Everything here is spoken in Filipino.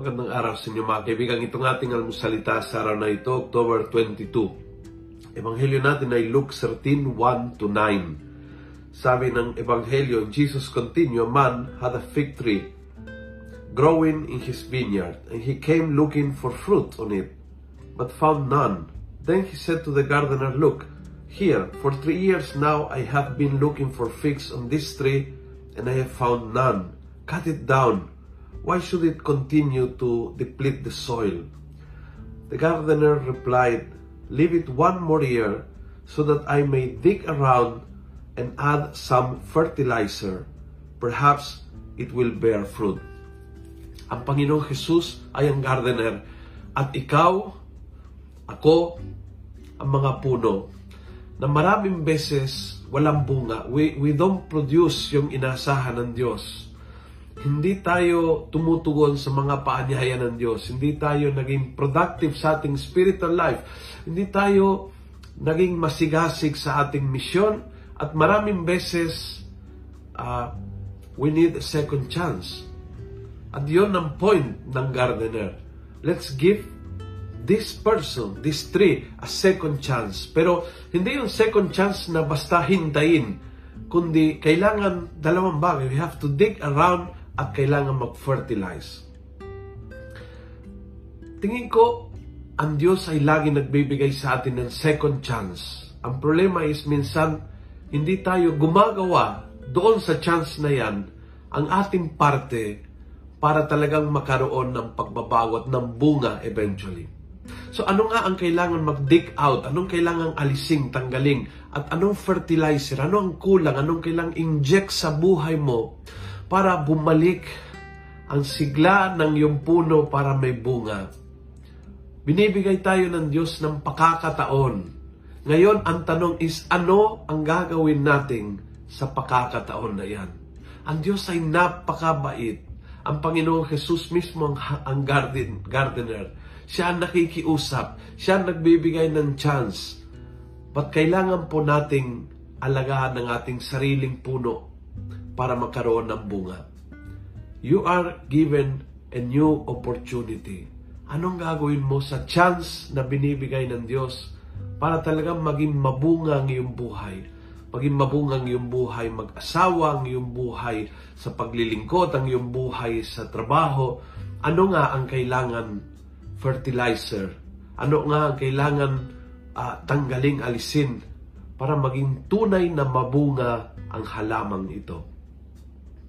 araw sa inyo mga kaibigan. Itong ating almusalita sa araw na ito, October 22. Ebanghelyo natin ay Luke 13, 1 to 9. Sabi ng Ebanghelyo, Jesus continued, a man had a fig tree growing in his vineyard, and he came looking for fruit on it, but found none. Then he said to the gardener, Look, here, for three years now I have been looking for figs on this tree, and I have found none. Cut it down why should it continue to deplete the soil? The gardener replied, Leave it one more year so that I may dig around and add some fertilizer. Perhaps it will bear fruit. Ang Panginoong Jesus ay ang gardener at ikaw, ako, ang mga puno na maraming beses walang bunga. We, we don't produce yung inasahan ng Diyos hindi tayo tumutugon sa mga paanyayan ng Diyos. Hindi tayo naging productive sa ating spiritual life. Hindi tayo naging masigasig sa ating misyon. At maraming beses, uh, we need a second chance. At yun ang point ng gardener. Let's give this person, this tree, a second chance. Pero hindi yung second chance na basta hintayin, kundi kailangan dalawang bagay. We have to dig around at kailangan mag-fertilize. Tingin ko, ang Diyos ay lagi nagbibigay sa atin ng second chance. Ang problema is minsan, hindi tayo gumagawa doon sa chance na yan ang ating parte para talagang makaroon ng pagbabago at ng bunga eventually. So ano nga ang kailangan mag-dig out? Anong kailangan alising, tanggaling? At anong fertilizer? Ano ang kulang? Anong kailangan inject sa buhay mo para bumalik ang sigla ng iyong puno para may bunga. Binibigay tayo ng Diyos ng pakakataon. Ngayon, ang tanong is, ano ang gagawin natin sa pakakataon na yan? Ang Diyos ay napakabait. Ang Panginoong Jesus mismo ang, ang garden, gardener. Siya ang nakikiusap. Siya ang nagbibigay ng chance. But kailangan po nating alagaan ng ating sariling puno para magkaroon ng bunga. You are given a new opportunity. Anong gagawin mo sa chance na binibigay ng Diyos para talagang maging mabunga ang iyong buhay? Maging mabunga ang iyong buhay, mag-asawa ang iyong buhay, sa paglilingkod ang iyong buhay, sa trabaho. Ano nga ang kailangan fertilizer? Ano nga ang kailangan uh, tanggaling alisin para maging tunay na mabunga ang halamang ito?